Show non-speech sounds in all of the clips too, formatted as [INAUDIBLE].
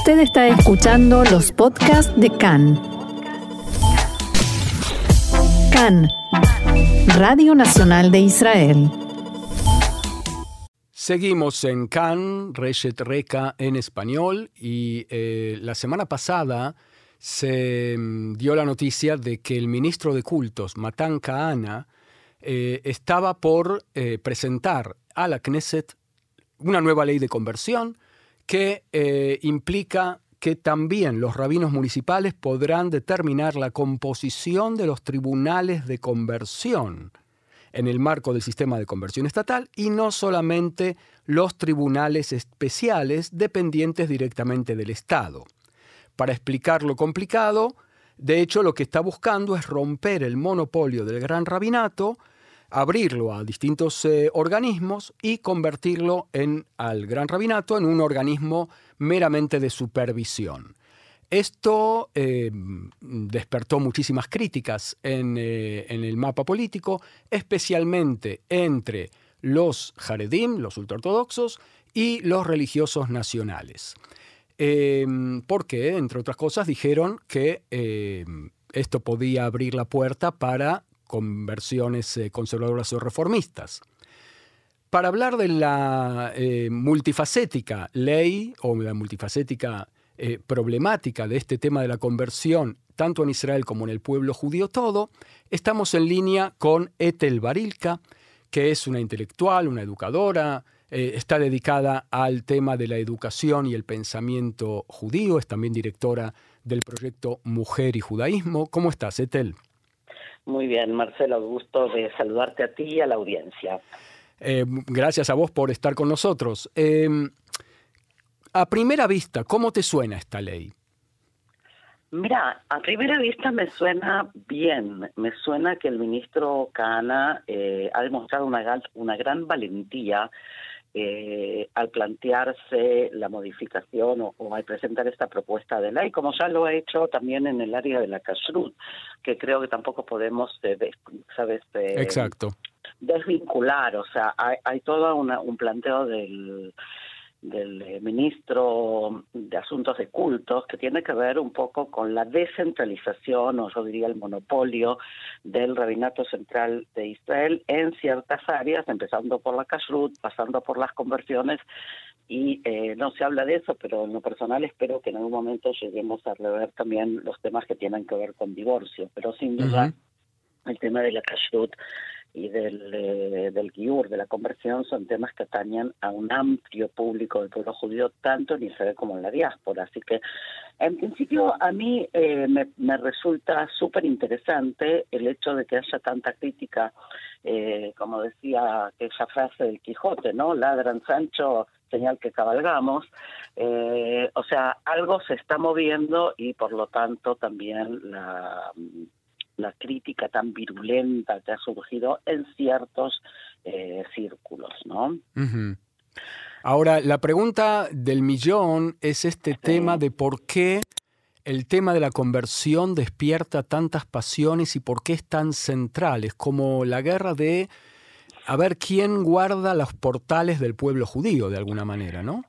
Usted está escuchando los podcasts de CAN. CAN, Radio Nacional de Israel. Seguimos en CAN, Reshet Reka en español, y eh, la semana pasada se mm, dio la noticia de que el ministro de Cultos, Matan Kahana, eh, estaba por eh, presentar a la Knesset una nueva ley de conversión que eh, implica que también los rabinos municipales podrán determinar la composición de los tribunales de conversión en el marco del sistema de conversión estatal y no solamente los tribunales especiales dependientes directamente del Estado. Para explicar lo complicado, de hecho lo que está buscando es romper el monopolio del gran rabinato abrirlo a distintos eh, organismos y convertirlo en, al Gran Rabinato en un organismo meramente de supervisión. Esto eh, despertó muchísimas críticas eh, en, el mapa político, especialmente entre los Jaredim, los ultraortodoxos, y los religiosos nacionales. porque, entre otras cosas, dijeron que esto podía abrir la puerta para conversiones eh, conservadoras o reformistas. Para hablar de la eh, multifacética ley o la multifacética eh, problemática de este tema de la conversión, tanto en Israel como en el pueblo judío todo, estamos en línea con Etel Barilka, que es una intelectual, una educadora, está dedicada al tema de la educación y el pensamiento judío, es también directora del proyecto Mujer y Judaísmo. ¿Cómo estás, Etel? Muy bien, Marcelo, gusto de saludarte a ti y a la audiencia. Eh, gracias a vos por estar con nosotros. Em, a primera vista, ¿cómo te suena esta ley? Mira, a primera vista me suena bien. Me suena que el ministro Cana eh, ha demostrado una, una gran valentía eh, al plantearse la modificación o, al presentar esta propuesta de ley, como ya lo ha hecho también en el área de la kashrut, que creo que tampoco podemos, eh, ¿sabes? Eh, Exacto. Desvincular, o sea, hay, hay todo un planteo del del eh, ministro de Asuntos de Cultos, que tiene que ver un poco con la descentralización, o yo diría el monopolio del Rabinato Central de Israel en ciertas áreas, empezando por la kashrut, pasando por las conversiones, y eh, no se habla de eso, pero en lo personal espero que en algún momento lleguemos a rever también los temas que tienen que ver con divorcio, pero sin duda el tema de la kashrut y del, eh, del Giur, de la conversión, son temas que atañen a un amplio público del pueblo judío, tanto en Israel como en la diáspora. Así que, en principio, a mí eh, me, me, resulta súper interesante el hecho de que haya tanta crítica, eh, como decía aquella frase del Quijote, ¿no? Ladran Sancho, señal que cabalgamos. Eh, o sea, algo se está moviendo y, por lo tanto, también la la crítica tan virulenta que ha surgido en ciertos eh, círculos, ¿no? Ahora, la pregunta del millón es este tema de por qué el tema de la conversión despierta tantas pasiones y por qué es tan central. Es como la guerra de a ver quién guarda los portales del pueblo judío, de alguna manera, ¿no?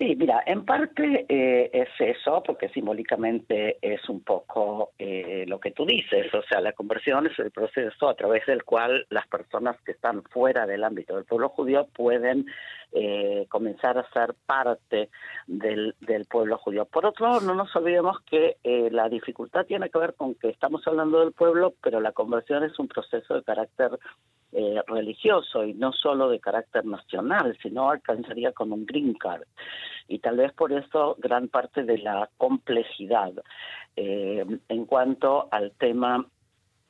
Sí, mira, en parte eh, es eso, porque simbólicamente es un poco eh, lo que tú dices, o sea, la conversión es el proceso a través del cual las personas que están fuera del ámbito del pueblo judío pueden eh, comenzar a ser parte del, del pueblo judío. Por otro lado, no nos olvidemos que la dificultad tiene que ver con que estamos hablando del pueblo, pero la conversión es un proceso de carácter eh, religioso y no solo de carácter nacional, sino alcanzaría con un green card. Y tal vez por eso gran parte de la complejidad eh, en cuanto al tema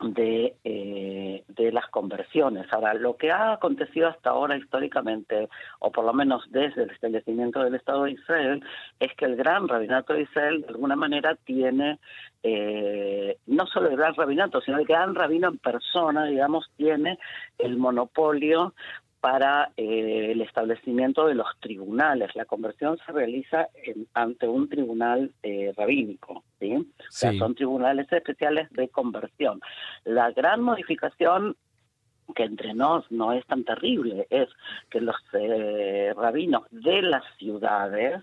de, eh, de las conversiones. Ahora, lo que ha acontecido hasta ahora históricamente, o por lo menos desde el establecimiento del Estado de Israel, es que el gran rabinato de Israel de alguna manera tiene eh, no solo el gran rabinato, sino el gran rabino en persona, digamos, tiene el monopolio para eh, el establecimiento de los tribunales. La conversión se realiza ante un tribunal eh, rabínico, ¿sí? O sea, son tribunales especiales de conversión. La gran modificación que entre nos no es tan terrible es que los eh, rabinos de las ciudades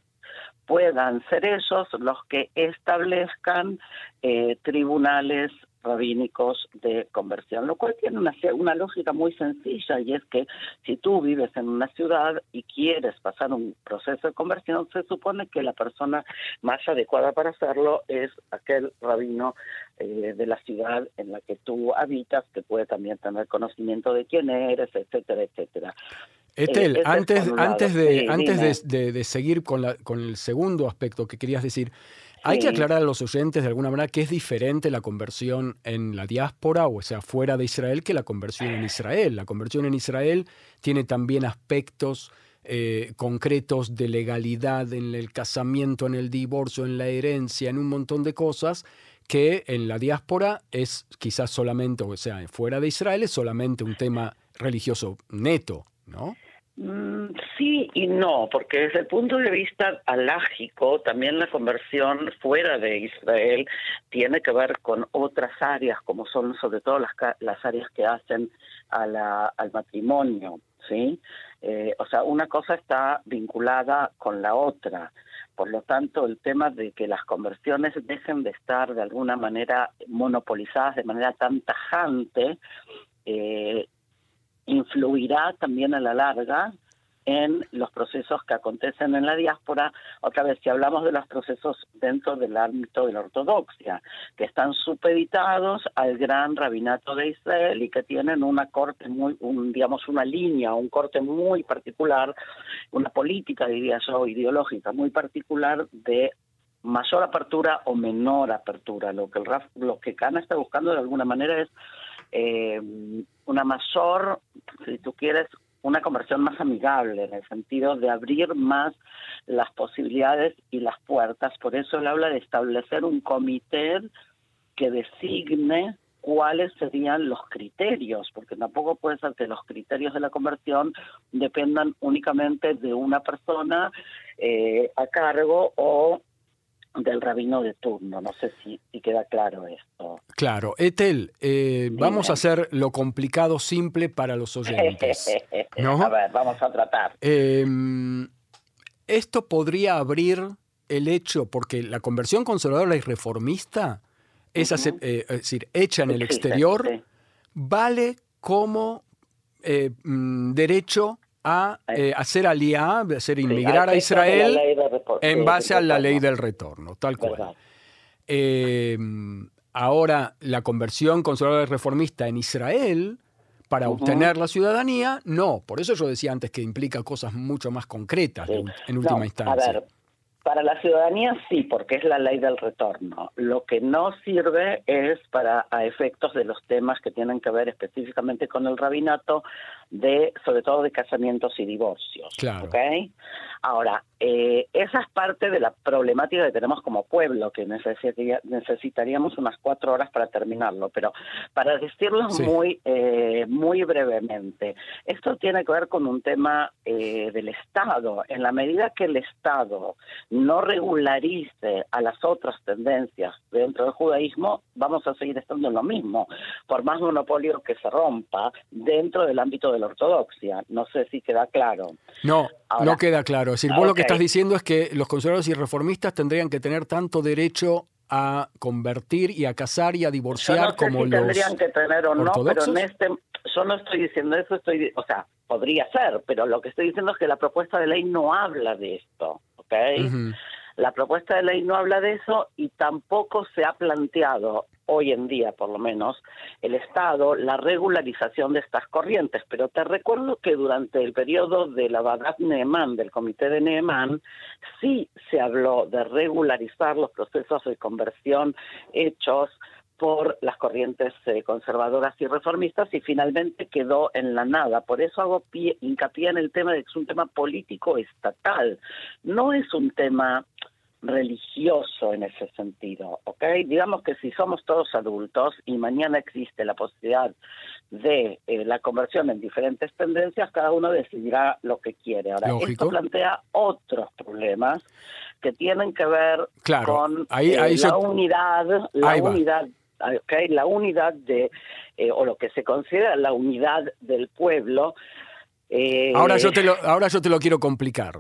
puedan ser ellos los que establezcan eh, tribunales rabínicos de conversión, lo cual tiene una, una lógica muy sencilla y es que si tú vives en una ciudad y quieres pasar un proceso de conversión, se supone que la persona más adecuada para hacerlo es aquel rabino eh, de la ciudad en la que tú habitas, que puede también tener conocimiento de quién eres, etcétera, etcétera. Estel, eh, antes, antes, de, antes de, de, seguir con, la, con el segundo aspecto que querías decir, hay que aclarar a los oyentes de alguna manera que es diferente la conversión en la diáspora, o sea, fuera de Israel, que la conversión en Israel. La conversión en Israel tiene también aspectos eh, concretos de legalidad en el casamiento, en el divorcio, en la herencia, en un montón de cosas que en la diáspora es quizás solamente, o sea, fuera de Israel es solamente un tema religioso neto, ¿no? Sí y no, porque desde el punto de vista alágico, también la conversión fuera de Israel tiene que ver con otras áreas, como son sobre todo las, las áreas que hacen a la, al matrimonio, ¿sí? Eh, o sea, una cosa está vinculada con la otra. Por lo tanto, el tema de que las conversiones dejen de estar de alguna manera monopolizadas de manera tan tajante, eh, influirá también a la larga en los procesos que acontecen en la diáspora, otra vez si hablamos de los procesos dentro del ámbito de la ortodoxia, que están supeditados al gran rabinato de Israel y que tienen una corte muy, un, digamos, una línea, un corte muy particular, una política, diría yo, ideológica muy particular de mayor apertura o menor apertura. Lo que el lo que Cana está buscando de alguna manera es eh, una mayor, si tú quieres, una conversión más amigable, en el sentido de abrir más las posibilidades y las puertas. Por eso él habla de establecer un comité que designe cuáles serían los criterios, porque tampoco puede ser que los criterios de la conversión dependan únicamente de una persona eh, a cargo o del rabino de turno. No sé si, queda claro esto. Claro. Etel, eh, vamos a hacer lo complicado simple para los oyentes. [LAUGHS] A ver, vamos a tratar. Em, esto podría abrir el hecho, porque la conversión conservadora y reformista es, eh, decir, hecha en el exterior, vale como eh, mm, derecho a eh, hacer aliá, hacer inmigrar a Israel en base a la ley del retorno, tal cual. Eh, ahora, la conversión conservadora y reformista en Israel para obtener la ciudadanía, no. Por eso yo decía antes que implica cosas mucho más concretas en última instancia. Para la ciudadanía sí, porque es la ley del retorno. Lo que no sirve es para a efectos de los temas que tienen que ver específicamente con el rabinato, de sobre todo de casamientos y divorcios. Claro. Ahora, eh, esa es parte de la problemática que tenemos como pueblo, que necesitaríamos unas cuatro horas para terminarlo, pero para decirlo muy, eh, muy brevemente, esto tiene que ver con un tema eh, del Estado. En la medida que el Estado no regularice a las otras tendencias dentro del judaísmo, vamos a seguir estando en lo mismo, por más monopolio que se rompa dentro del ámbito de la ortodoxia. No sé si queda claro. No, no queda claro. Es decir, vos lo que estás diciendo es que los conservadores y reformistas tendrían que tener tanto derecho a convertir y a casar y a divorciar yo no como si los tendrían que tener o no, pero en este yo no estoy diciendo eso, estoy, o sea, podría ser, pero lo que estoy diciendo es que la propuesta de ley no habla de esto, ¿ok? La propuesta de ley no habla de eso y tampoco se ha planteado hoy en día por lo menos, el Estado la regularización de estas corrientes. Pero te recuerdo que durante el periodo de la Badat Neeman, del Comité de Neeman, sí se habló de regularizar los procesos de conversión hechos por las corrientes eh, conservadoras y reformistas y finalmente quedó en la nada. Por eso hago pie, hincapié en el tema de que es un tema político estatal, no es un tema religioso en ese sentido, ¿ok? Digamos que si somos todos adultos y mañana existe la posibilidad de eh, la conversión en diferentes tendencias, cada uno decidirá lo que quiere. Ahora, esto plantea otros problemas que tienen que ver con eh, la unidad, la unidad, okay, la unidad de, eh, o lo que se considera la unidad del pueblo. ahora, yo te lo, ahora yo te lo quiero complicar.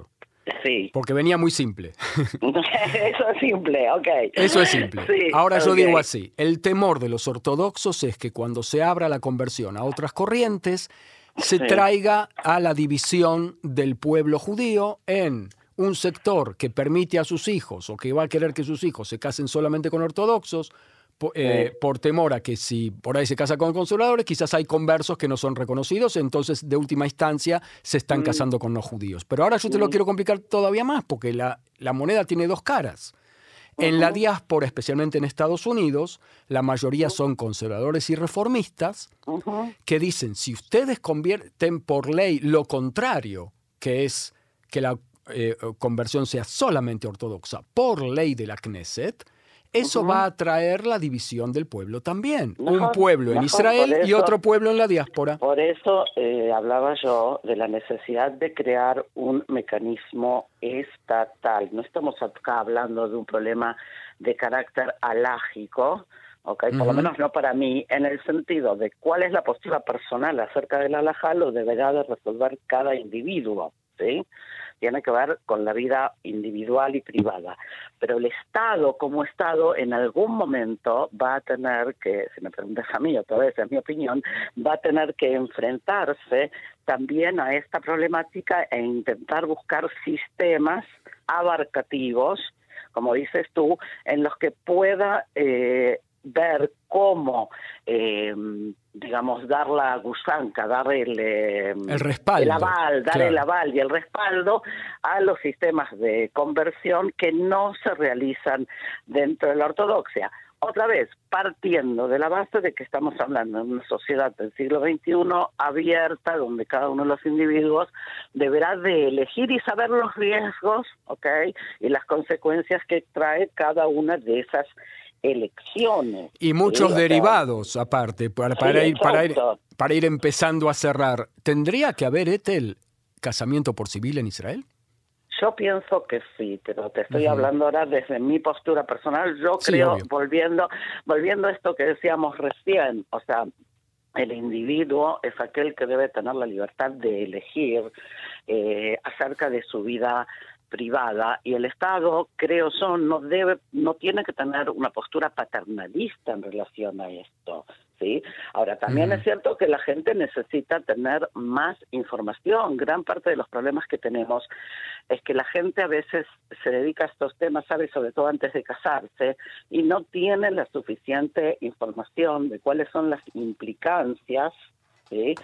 Sí. Porque venía muy simple. [LAUGHS] Eso es simple, ok. Eso es simple. Sí, Ahora yo digo así, el temor de los ortodoxos es que cuando se abra la conversión a otras corrientes, se Sí. traiga a la división del pueblo judío en un sector que permite a sus hijos o que va a querer que sus hijos se casen solamente con ortodoxos, eh, por temor a que si por ahí se casa con conservadores, quizás hay conversos que no son reconocidos, entonces de última instancia se Mm. están casando con no judíos. Pero ahora yo te lo quiero complicar todavía más, porque la, la moneda tiene dos caras. En la diáspora, especialmente en Estados Unidos, la mayoría son conservadores y reformistas que dicen, si ustedes convierten por ley lo contrario, que es que la eh, conversión sea solamente ortodoxa por ley de la Knesset, eso va a traer la división del pueblo también. Un Mejor, pueblo en Israel y otro pueblo en la diáspora. Por eso eh, hablaba yo de la necesidad de crear un mecanismo estatal. No estamos acá hablando de un problema de carácter alágico, ¿ok? Por lo menos no para mí, en el sentido de cuál es la postura personal acerca del alajá, lo deberá de resolver cada individuo, ¿sí? Tiene que ver con la vida individual y privada. Pero el Estado, como Estado, en algún momento va a tener que, si me preguntas a mí, otra vez es mi opinión, va a tener que enfrentarse también a esta problemática e intentar buscar sistemas abarcativos, como dices tú, en los que pueda eh, ver cómo, eh, digamos, dar la gusanca, dar el, eh, El respaldo, el aval, dar claro. el aval y el respaldo a los sistemas de conversión que no se realizan dentro de la ortodoxia. Otra vez, partiendo de la base de que estamos hablando de una sociedad del siglo XXI abierta, donde cada uno de los individuos deberá de elegir y saber los riesgos, ¿ok? Y las consecuencias que trae cada una de esas elecciones. Y muchos Sí, derivados aparte, para, para Sí, ir, para, ir, para ir empezando a cerrar. ¿Tendría que haber, Etel, casamiento por civil en Israel? Yo pienso que sí, pero te estoy hablando ahora desde mi postura personal. Yo Sí, creo, obvio. volviendo, volviendo a esto que decíamos recién, o sea, el individuo es aquel que debe tener la libertad de elegir eh, acerca de su vida privada y el Estado, creo yo, no debe, no tiene que tener una postura paternalista en relación a esto. ¿sí? Ahora, también es cierto que la gente necesita tener más información. Gran parte de los problemas que tenemos es que la gente a veces se dedica a estos temas, ¿sabes? Sobre todo antes de casarse, y no tiene la suficiente información de cuáles son las implicancias ¿sí?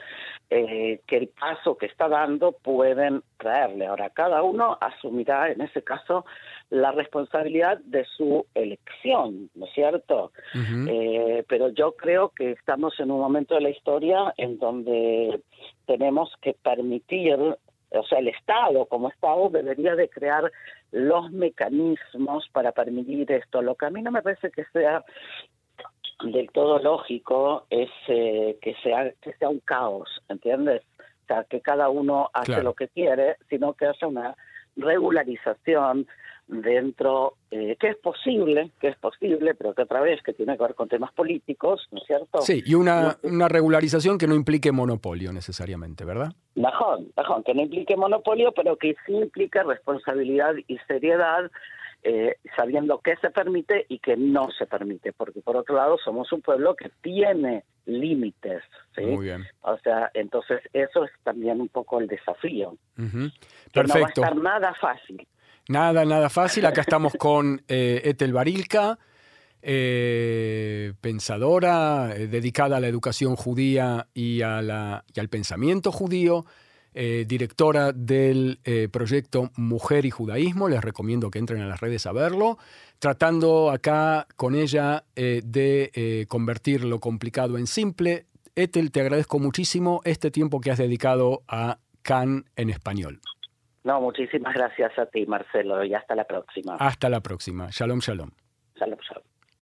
Eh, que el paso que está dando pueden traerle. Ahora, cada uno asumirá en ese caso la responsabilidad de su elección, ¿no es cierto? Eh, pero yo creo que estamos en un momento de la historia en donde tenemos que permitir, o sea, el Estado como Estado debería de crear los mecanismos para permitir esto. Lo que a mí no me parece que sea del todo lógico es eh, que sea que sea un caos, ¿entiendes? O sea, que cada uno hace Claro. lo que quiere, sino que haya una regularización dentro, eh, que es posible, que es posible, pero que otra vez que tiene que ver con temas políticos, ¿no es cierto? Sí, y una, una regularización que no implique monopolio necesariamente, ¿verdad? Mejor, mejor, que no implique monopolio, pero que sí implique responsabilidad y seriedad, eh, sabiendo qué se permite y qué no se permite, porque por otro lado somos un pueblo que tiene límites, ¿sí? Muy bien. O sea, entonces eso es también un poco el desafío, Ujú. que no va a Perfecto. estar nada fácil. Nada, nada fácil. Acá estamos con eh, Etel Barilka, eh, pensadora eh, dedicada a la educación judía y, a la- y al pensamiento judío, eh, directora del eh, proyecto Mujer y Judaísmo. Les recomiendo que entren a las redes a verlo. Tratando acá con ella eh, de convertir lo complicado en simple. Etel, te agradezco muchísimo este tiempo que has dedicado a Can en español. No, muchísimas gracias a ti, Marcelo, y hasta la próxima. Hasta la próxima. Shalom, shalom. Shalom, shalom.